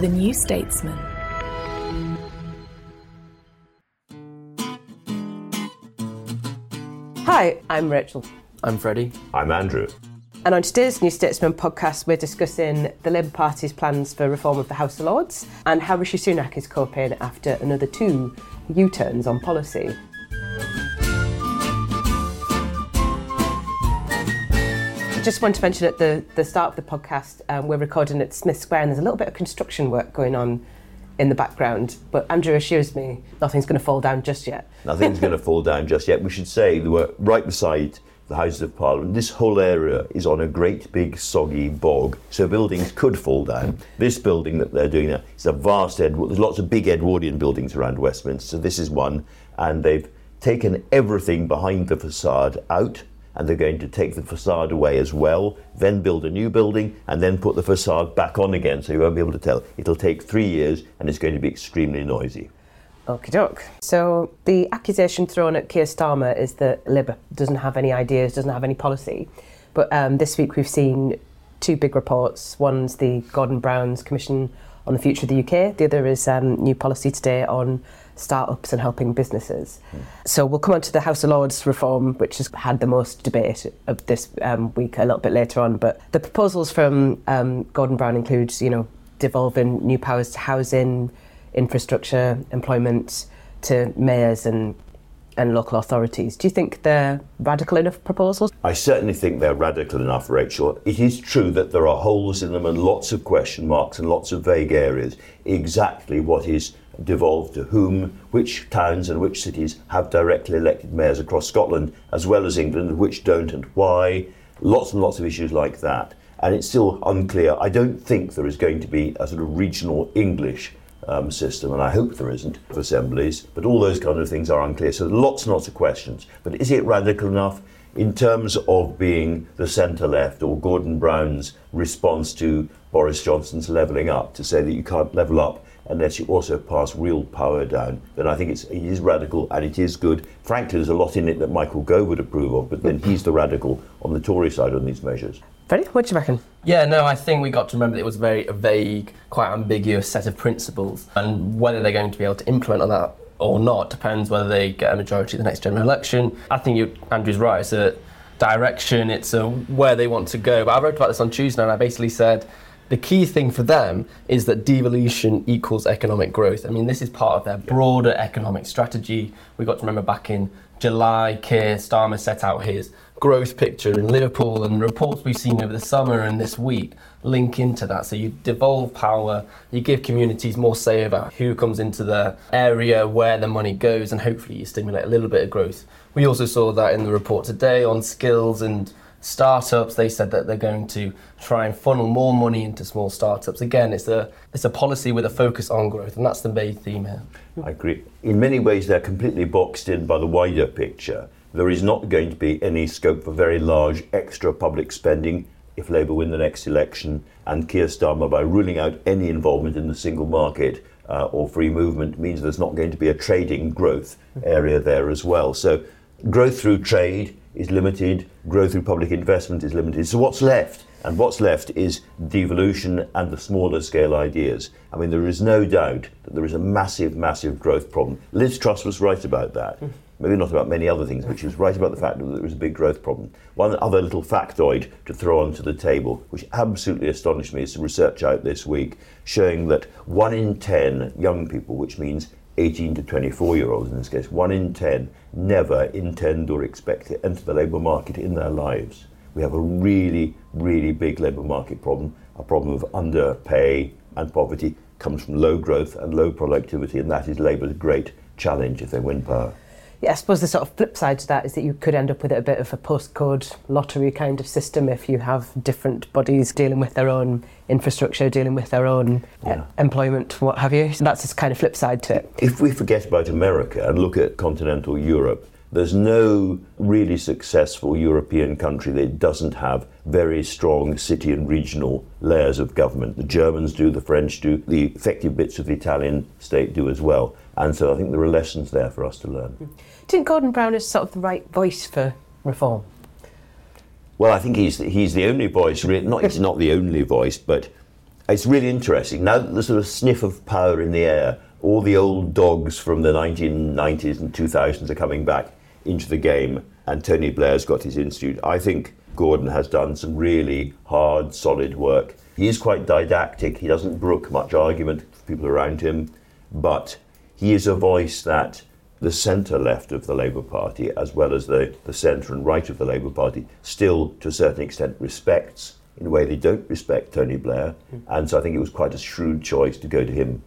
The New Statesman. Hi, I'm Rachel. I'm Freddie. I'm Andrew. And on today's New Statesman podcast, we're discussing the Labour Party's plans for reform of the House of Lords and how Rishi Sunak is coping after another two U turns on policy. Just want to mention at the, the start of the podcast, um, we're recording at Smith Square and there's a little bit of construction work going on in the background. But Andrew assures me nothing's going to fall down just yet. Nothing's going to fall down just yet. We should say that we're right beside the Houses of Parliament. This whole area is on a great big soggy bog, so buildings could fall down. This building that they're doing now is a vast Edward. There's lots of big Edwardian buildings around Westminster. This is one, and they've taken everything behind the facade out and they're going to take the facade away as well, then build a new building, and then put the facade back on again, so you won't be able to tell. It'll take three years, and it's going to be extremely noisy. Okie doke. So the accusation thrown at Keir Starmer is that Labour doesn't have any ideas, doesn't have any policy. But um, this week we've seen two big reports. One's the Gordon Brown's Commission on the Future of the UK. The other is um, new policy today on startups and helping businesses. Mm. So we'll come on to the House of Lords reform, which has had the most debate of this um, week a little bit later on. But the proposals from um, Gordon Brown include, you know, devolving new powers to housing, infrastructure, employment, to mayors and and local authorities. Do you think they're radical enough proposals? I certainly think they're radical enough, Rachel. It is true that there are holes in them and lots of question marks and lots of vague areas. Exactly what is devolved to whom, which towns and which cities have directly elected mayors across Scotland as well as England, which don't and why. Lots and lots of issues like that. And it's still unclear. I don't think there is going to be a sort of regional English um, system, and I hope there isn't, of assemblies, but all those kind of things are unclear. So lots and lots of questions. But is it radical enough? In terms of being the centre left or Gordon Brown's response to Boris Johnson's levelling up, to say that you can't level up unless you also pass real power down, then I think it's, it is radical and it is good. Frankly, there's a lot in it that Michael Gove would approve of, but then he's the radical on the Tory side on these measures. Freddie, what do you reckon? Yeah, no, I think we got to remember that it was a very a vague, quite ambiguous set of principles, and whether they're going to be able to implement on that or not depends whether they get a majority at the next general election. I think you, Andrew's right. It's a direction. It's a where they want to go. But I wrote about this on Tuesday, and I basically said the key thing for them is that devolution equals economic growth. I mean, this is part of their broader economic strategy. We got to remember back in July, Keir Starmer set out his growth picture in Liverpool and reports we've seen over the summer and this week link into that. So you devolve power, you give communities more say about who comes into the area, where the money goes, and hopefully you stimulate a little bit of growth. We also saw that in the report today on skills and startups. They said that they're going to try and funnel more money into small startups. Again, it's a it's a policy with a focus on growth, and that's the main theme here. I agree. In many ways, they're completely boxed in by the wider picture there is not going to be any scope for very large extra public spending if Labour win the next election, and Keir Starmer, by ruling out any involvement in the single market uh, or free movement, means there's not going to be a trading growth area there as well. So, growth through trade is limited, growth through public investment is limited. So, what's left? And what's left is devolution and the smaller scale ideas. I mean, there is no doubt that there is a massive, massive growth problem. Liz Truss was right about that. maybe not about many other things, but she was right about the fact that there was a big growth problem. One other little factoid to throw onto the table, which absolutely astonished me, is some research out this week showing that one in 10 young people, which means 18 to 24 year olds in this case, one in 10 never intend or expect to enter the labour market in their lives. We have a really, really big labour market problem, a problem of underpay and poverty comes from low growth and low productivity, and that is Labour's great challenge if they win power. Yeah, I suppose the sort of flip side to that is that you could end up with a bit of a postcode lottery kind of system if you have different bodies dealing with their own infrastructure, dealing with their own uh, Yeah. employment, what have you. So that's this kind of flip side to it. If we forget about America and look at continental Europe, there's no really successful European country that doesn't have very strong city and regional layers of government. The Germans do, the French do, the effective bits of the Italian state do as well. And so I think there are lessons there for us to learn. Do you think Gordon Brown is sort of the right voice for reform? Well, I think he's he's the only voice. Really, not he's not the only voice, but it's really interesting now that the sort of sniff of power in the air. All the old dogs from the 1990s and 2000s are coming back into the game, and Tony Blair's got his institute. I think Gordon has done some really hard, solid work. He is quite didactic. He doesn't brook much argument for people around him, but he is a voice that the centre left of the Labour Party, as well as the, the centre and right of the Labour Party, still to a certain extent respects in a way they don't respect Tony Blair. Hmm. And so I think it was quite a shrewd choice to go to him.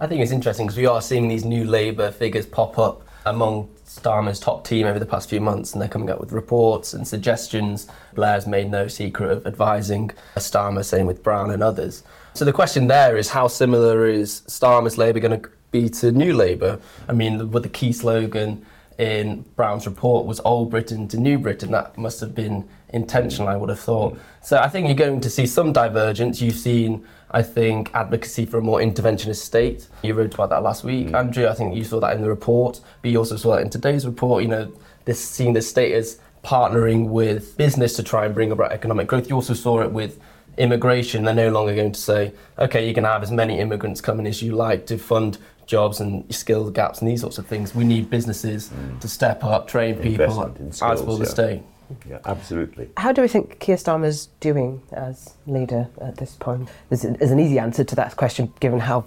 I think it's interesting because we are seeing these new Labour figures pop up among Starmer's top team over the past few months, and they're coming up with reports and suggestions. Blair's made no secret of advising Starmer, same with Brown and others. So the question there is how similar is Starmer's Labour going to be to New Labour? I mean, with the key slogan in Brown's report was Old Britain to New Britain. That must have been intentional, I would have thought. So I think you're going to see some divergence. You've seen, I think, advocacy for a more interventionist state. You wrote about that last week, mm. Andrew. I think you saw that in the report, but you also saw that in today's report. You know, this seeing the state as partnering with business to try and bring about economic growth. You also saw it with immigration. They're no longer going to say, okay, you can have as many immigrants coming as you like to fund jobs and skill gaps and these sorts of things. We need businesses mm. to step up, train people, Investment in as skills, will the state. Yeah, absolutely. How do we think Keir Starmer's doing as leader at this point? There's, there's an easy answer to that question given how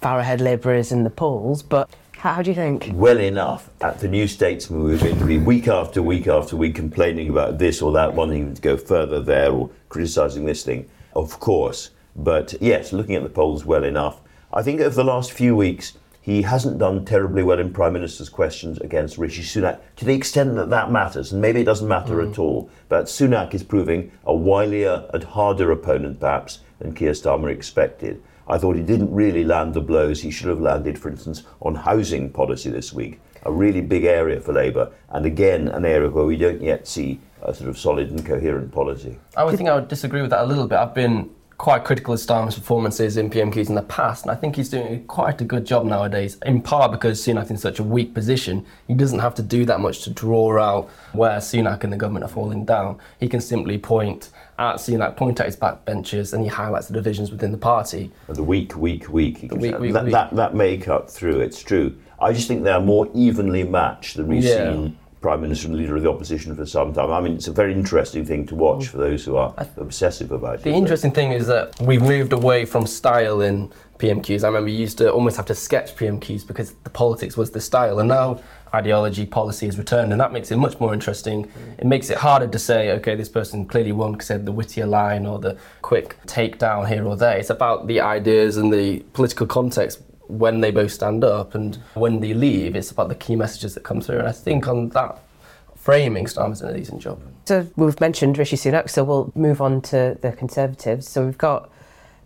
far ahead Labour is in the polls, but how, how do you think? Well enough at the New Statesman, we're going to be week after week after week complaining about this or that, wanting to go further there or criticising this thing, of course. But yes, looking at the polls well enough. I think over the last few weeks, he hasn't done terribly well in Prime Minister's questions against Rishi Sunak to the extent that that matters, and maybe it doesn't matter at mm. all. But Sunak is proving a wilier and harder opponent, perhaps, than Keir Starmer expected. I thought he didn't really land the blows he should have landed, for instance, on housing policy this week, a really big area for Labour, and again, an area where we don't yet see a sort of solid and coherent policy. I would think I would disagree with that a little bit. I've been quite critical of Starmer's performances in PMQs in the past, and I think he's doing quite a good job nowadays, in part because Sunak's in such a weak position. He doesn't have to do that much to draw out where Sunak and the government are falling down. He can simply point at Sunak, point at his backbenchers, and he highlights the divisions within the party. The weak, weak, weak. The weak, weak, that, weak. That, that may cut through, it's true. I just think they're more evenly matched than we've Yeah. seen Prime Minister and Leader of the Opposition for some time. I mean, it's a very interesting thing to watch for those who are obsessive about it. The interesting thing is that we've moved away from style in PMQs. I remember you used to almost have to sketch PMQs because the politics was the style, and now ideology, policy has returned, and that makes it much more interesting. It makes it harder to say, okay, this person clearly won because they had the wittier line or the quick takedown here or there. It's about the ideas and the political context when they both stand up and when they leave. It's about the key messages that come through, and I think on that framing, Starmer's done a decent job. So we've mentioned Rishi Sunak, so we'll move on to the Conservatives. So we've got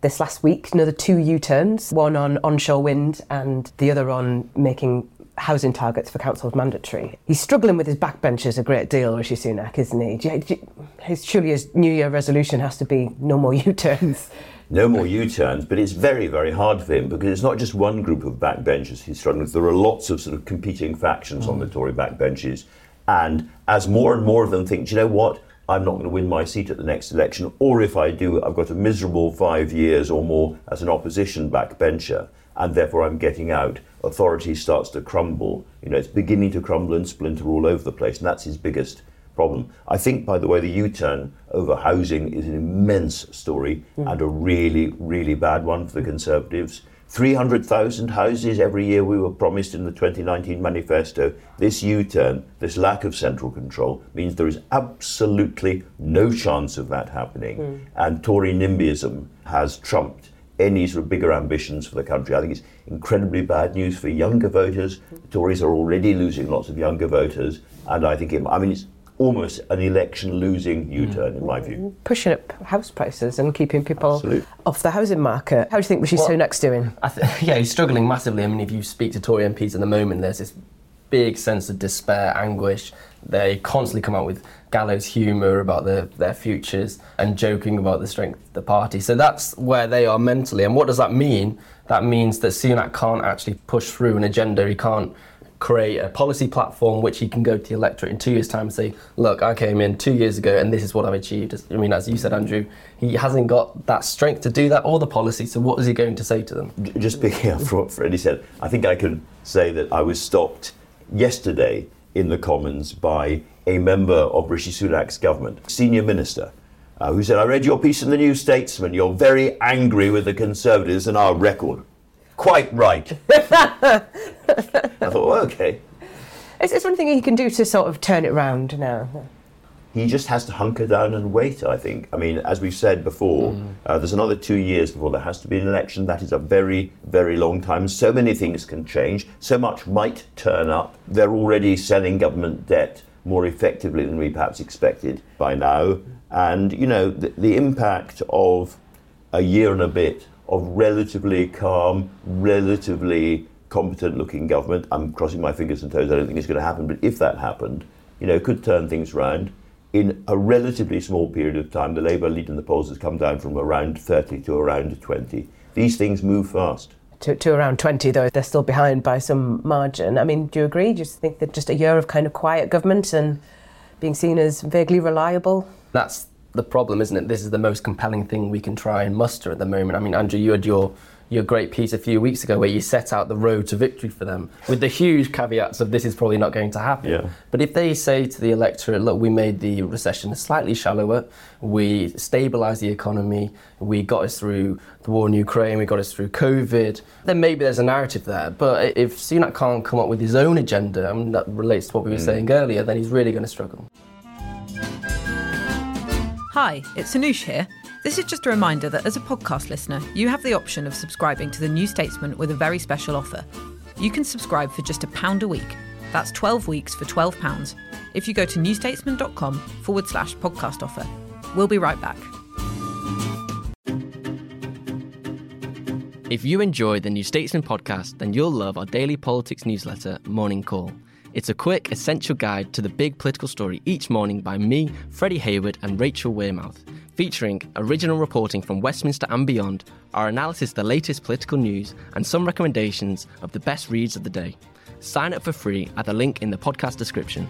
this last week another two U-turns, one on onshore wind and the other on making housing targets for councils mandatory. He's struggling with his backbenchers a great deal, Rishi Sunak, isn't he? His, surely his New Year resolution has to be no more U-turns. No more U-turns, but it's very, very hard for him because it's not just one group of backbenchers he's struggling with. There are lots of sort of competing factions on the mm. Tory backbenches, and as more and more of them think, "Do you know what, I'm not going to win my seat at the next election, or if I do, I've got a miserable five years or more as an opposition backbencher. and therefore I'm getting out. Authority starts to crumble. You know, it's beginning to crumble and splinter all over the place, and that's his biggest problem. I think, by the way, the U-turn over housing is an immense story hmm. and a really, really bad one for the Conservatives. 300,000 houses every year we were promised in the 2019 manifesto. This U turn, this lack of central control, means there is absolutely no chance of that happening. Hmm. And Tory NIMBYism has trumped any sort of bigger ambitions for the country. I think it's incredibly bad news for younger voters. The Tories are already losing lots of younger voters. And I think, it, I mean, it's almost an election losing U turn, in my view. Pushing up house prices and keeping people Absolutely. off the housing market. How do you think Rishi Well- Sunak's doing? I th- yeah, he's struggling massively. I mean, if you speak to Tory MPs at the moment, there's this big sense of despair, anguish. They constantly come out with gallows humour about their, their futures and joking about the strength of the party. So that's where they are mentally. And what does that mean? That means that Sunak can't actually push through an agenda. He can't create a policy platform which he can go to the electorate in two years' time and say, look, I came in two years ago and this is what I've achieved. I mean, as you said, Andrew, he hasn't got that strength to do that or the policy. So what is he going to say to them? Just picking up from what Freddie said, I think I can say that I was stopped yesterday in the Commons by a member of Rishi Sunak's government, senior minister, uh, who said, I read your piece in the New Statesman. You're very angry with the Conservatives and our record. Quite right. I thought, well, okay. Is, is there anything he can do to sort of turn it round now? he just has to hunker down and wait, I think. I mean, as we've said before, uh, there's another two years before there has to be an election. That is a very, very long time. So many things can change. So much might turn up. They're already selling government debt more effectively than we perhaps expected by now. And, you know, the, the impact of a year and a bit of relatively calm, relatively competent looking government. I'm crossing my fingers and toes, I don't think it's going to happen, but if that happened, you know, it could turn things round. In a relatively small period of time, the Labour lead in the polls has come down from around 30 to around 20. These things move fast. To, to around 20, though, they're still behind by some margin. I mean, do you agree? Do you think that just a year of kind of quiet government and being seen as vaguely reliable? That's the problem, isn't it? This is the most compelling thing we can try and muster at the moment. I mean, Andrew, you had your your great piece a few weeks ago where you set out the road to victory for them with the huge caveats of this is probably not going to happen. Yeah. But if they say to the electorate, look, we made the recession slightly shallower, we stabilised the economy, we got us through the war in Ukraine, we got us through COVID, then maybe there's a narrative there. But if Sunak can't come up with his own agenda, and that relates to what we were mm. saying earlier, then he's really going to struggle. Hi, it's Anoosh here. This is just a reminder that as a podcast listener, you have the option of subscribing to The New Statesman with a very special offer. You can subscribe for just a pound a week. That's 12 weeks for £12 if you go to newstatesman.com forward slash podcast offer. We'll be right back. If you enjoy the New Statesman podcast, then you'll love our daily politics newsletter, Morning Call. It's a quick, essential guide to the big political story each morning by me, Freddie Hayward, and Rachel Wearmouth, featuring original reporting from Westminster and beyond, our analysis of the latest political news, and some recommendations of the best reads of the day. Sign up for free at the link in the podcast description.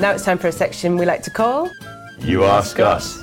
Now it's time for a section we like to call. You ask us.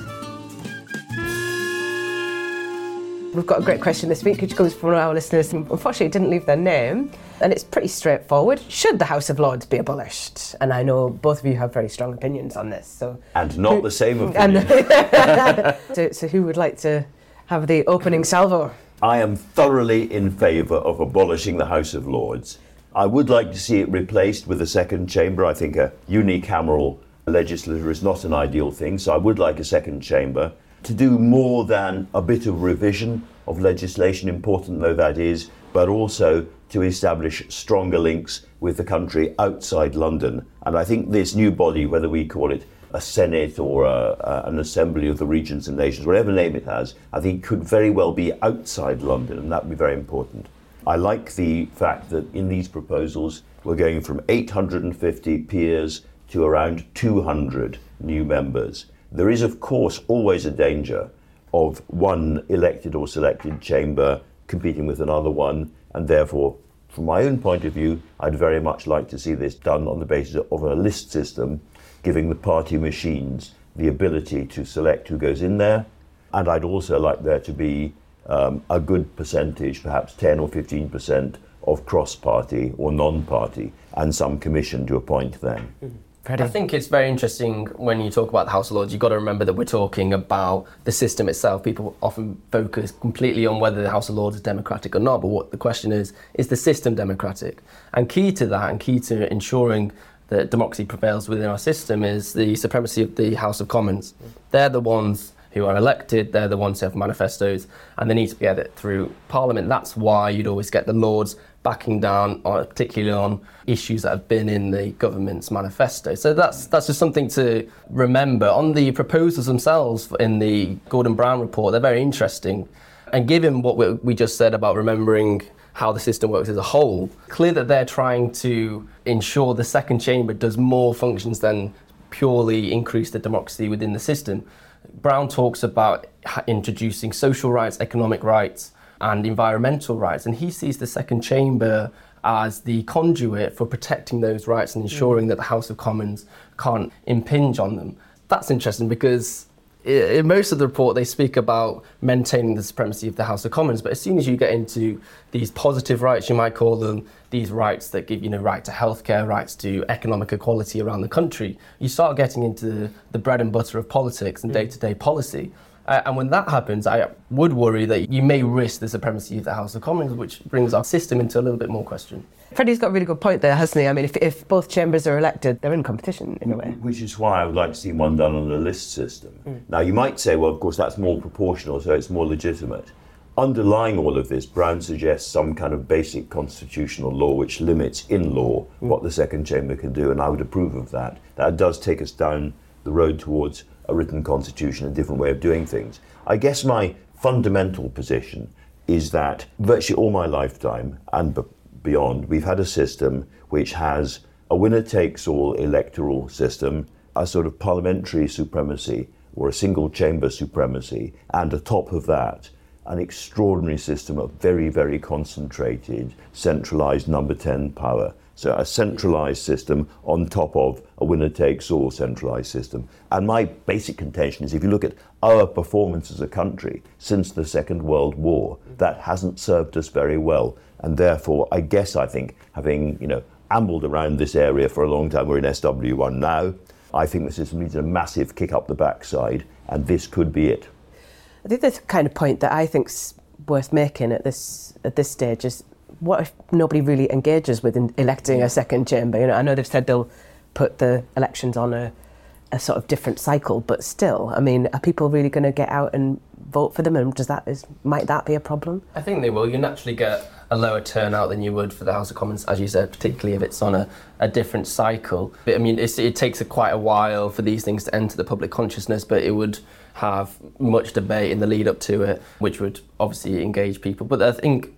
We've got a great question this week, which comes from one of our listeners. who Unfortunately, didn't leave their name, and it's pretty straightforward. Should the House of Lords be abolished? And I know both of you have very strong opinions on this. So, And not the same opinion. so, so who would like to have the opening salvo? I am thoroughly in favour of abolishing the House of Lords. I would like to see it replaced with a second chamber. I think a unicameral legislature is not an ideal thing, so I would like a second chamber. to do more than a bit of revision of legislation, important though that is, but also to establish stronger links with the country outside London. And I think this new body, whether we call it a Senate or a, a, an Assembly of the Regions and Nations, whatever name it has, I think could very well be outside London, and that would be very important. I like the fact that in these proposals we're going from 850 peers to around 200 new members. There is, of course, always a danger of one elected or selected chamber competing with another one, and therefore, from my own point of view, I'd very much like to see this done on the basis of a list system, giving the party machines the ability to select who goes in there. And I'd also like there to be um, a good percentage, perhaps 10 or 15% of cross party or non party, and some commission to appoint them. Mm-hmm. I think it's very interesting when you talk about the House of Lords. You've got to remember that we're talking about the system itself. People often focus completely on whether the House of Lords is democratic or not. But what the question is, is the system democratic? And key to that, and key to ensuring that democracy prevails within our system, is the supremacy of the House of Commons. They're the ones who are elected, they're the ones who have manifestos, and they need to get it through Parliament. That's why you'd always get the Lords backing down, on, particularly on issues that have been in the government's manifesto. So that's that's just something to remember. On the proposals themselves in the Gordon Brown report, they're very interesting. And given what we, we just said about remembering how the system works as a whole, clear that they're trying to ensure the second chamber does more functions than purely increase the democracy within the system. Brown talks about introducing social rights, economic rights, and environmental rights. And he sees the second chamber as the conduit for protecting those rights and ensuring mm. that the House of Commons can't impinge on them. That's interesting because in most of the report they speak about maintaining the supremacy of the House of Commons, but as soon as you get into these positive rights, you might call them these rights that give you know right to healthcare, rights to economic equality around the country, you start getting into the bread and butter of politics and day to day policy. Uh, and when that happens, I would worry that you may risk the supremacy of the House of Commons, which brings our system into a little bit more question. Freddie's got a really good point there, hasn't he? I mean, if, if both chambers are elected, they're in competition in a way. Which is why I would like to see one done on the list system. Mm. Now, you might say, well, of course, that's more proportional, so it's more legitimate. Underlying all of this, Brown suggests some kind of basic constitutional law which limits in law mm. what the second chamber can do, and I would approve of that. That does take us down the road towards a written constitution, a different way of doing things. I guess my fundamental position is that virtually all my lifetime and beyond, we've had a system which has a winner takes all electoral system, a sort of parliamentary supremacy or a single chamber supremacy, and atop of that, an extraordinary system of very, very concentrated, centralized number 10 power. So a centralized system on top of a winner takes all centralized system. And my basic contention is if you look at our performance as a country since the Second World War, that hasn't served us very well. And therefore, I guess I think, having, you know, ambled around this area for a long time, we're in SW1 now, I think the system needs a massive kick up the backside, and this could be it. I think the kind of point that I think's worth making at this at this stage is what if nobody really engages with electing a second chamber? You know, I know they've said they'll put the elections on a, a sort of different cycle, but still, I mean, are people really going to get out and vote for them? And does that is might that be a problem? I think they will. You naturally get a lower turnout than you would for the House of Commons, as you said, particularly if it's on a, a different cycle. But, I mean, it takes a, quite a while for these things to enter the public consciousness, but it would have much debate in the lead up to it, which would obviously engage people. But I think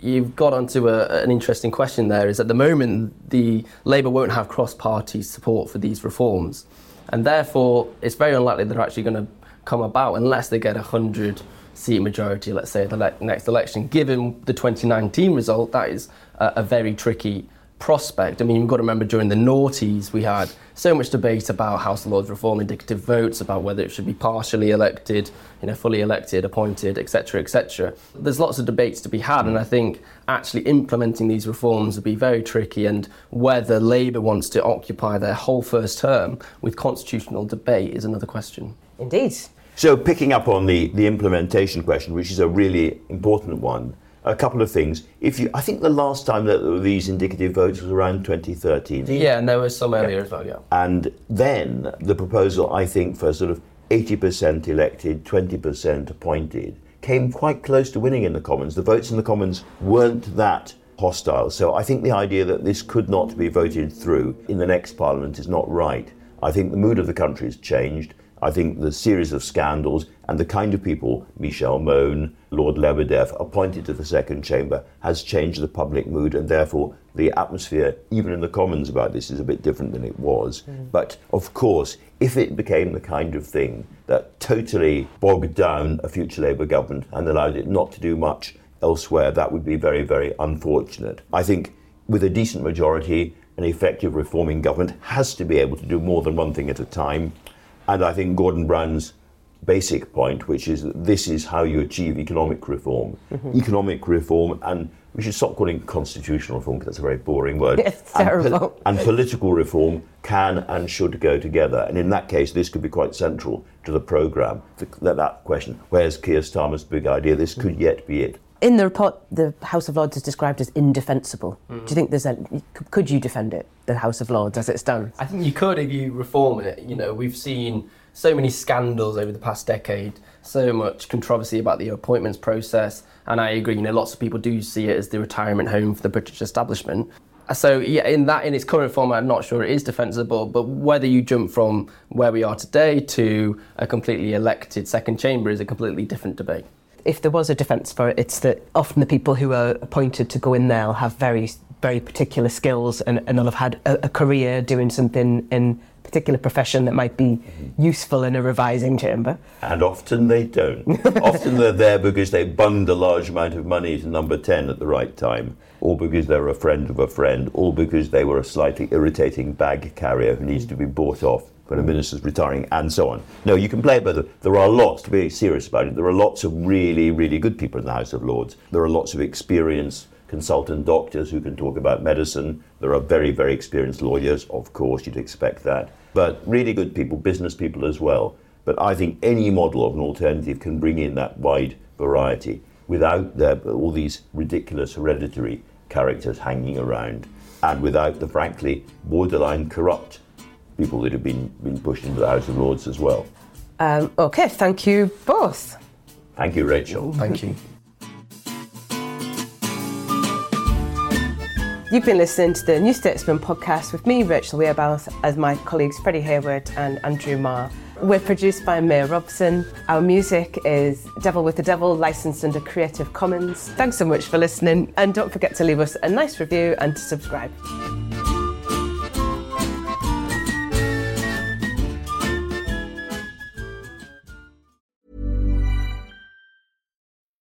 you've got onto a, an interesting question there is at the moment the Labour won't have cross-party support for these reforms and therefore it's very unlikely they're actually going to come about unless they get a 100 seat majority let's say the le- next election given the 2019 result that is a, a very tricky prospect. I mean, you've got to remember during the noughties, we had so much debate about House of Lords reform, indicative votes, about whether it should be partially elected, you know, fully elected, appointed, etc., etc. There's lots of debates to be had, and I think actually implementing these reforms would be very tricky. And whether Labour wants to occupy their whole first term with constitutional debate is another question. Indeed. So, picking up on the, the implementation question, which is a really important one, a couple of things. If you, I think the last time that these indicative votes was around 2013. Yeah, and there was some earlier yeah. as well. Yeah. And then the proposal, I think, for sort of 80% elected, 20% appointed, came quite close to winning in the Commons. The votes in the Commons weren't that hostile. So I think the idea that this could not be voted through in the next Parliament is not right. I think the mood of the country has changed. I think the series of scandals and the kind of people, Michelle Mone, Lord Lebedev, appointed to the second chamber, has changed the public mood, and therefore the atmosphere, even in the Commons, about this is a bit different than it was. Mm. But of course, if it became the kind of thing that totally bogged down a future Labour government and allowed it not to do much elsewhere, that would be very, very unfortunate. I think with a decent majority, an effective reforming government has to be able to do more than one thing at a time. And I think Gordon Brown's basic point, which is that this is how you achieve economic reform. Mm-hmm. Economic reform, and we should stop calling it constitutional reform because that's a very boring word. It's terrible. And, and, political reform can and should go together. And in that case, this could be quite central to the programme. That, that question, where's Keir Starmer's big idea? This could yet be it. In the report, the House of Lords is described as indefensible. Mm. Do you think there's a could you defend it, the House of Lords as it stands? I think you could if you reform it. You know, we've seen so many scandals over the past decade, so much controversy about the appointments process, and I agree. You know, lots of people do see it as the retirement home for the British establishment. So yeah, in that in its current form, I'm not sure it is defensible. But whether you jump from where we are today to a completely elected second chamber is a completely different debate if there was a defence for it, it's that often the people who are appointed to go in there will have very, very particular skills and, and will have had a, a career doing something in a particular profession that might be mm-hmm. useful in a revising chamber. And often they don't. often they're there because they bunged a large amount of money to number 10 at the right time, or because they're a friend of a friend, or because they were a slightly irritating bag carrier who needs to be bought off when a minister's retiring, and so on. No, you can play it, but there are lots, to be serious about it, there are lots of really, really good people in the House of Lords. There are lots of experienced consultant doctors who can talk about medicine. There are very, very experienced lawyers, of course, you'd expect that. But really good people, business people as well. But I think any model of an alternative can bring in that wide variety without the, all these ridiculous hereditary characters hanging around and without the frankly borderline corrupt people that have been, been pushed into the House of Lords as well. Um, okay, thank you both. Thank you, Rachel. Thank you. You've been listening to the New Statesman podcast with me, Rachel Wearmouth, as my colleagues Freddie Hayward and Andrew Marr. We're produced by Mayor Robson. Our music is Devil with the Devil, licensed under Creative Commons. Thanks so much for listening, and don't forget to leave us a nice review and to subscribe.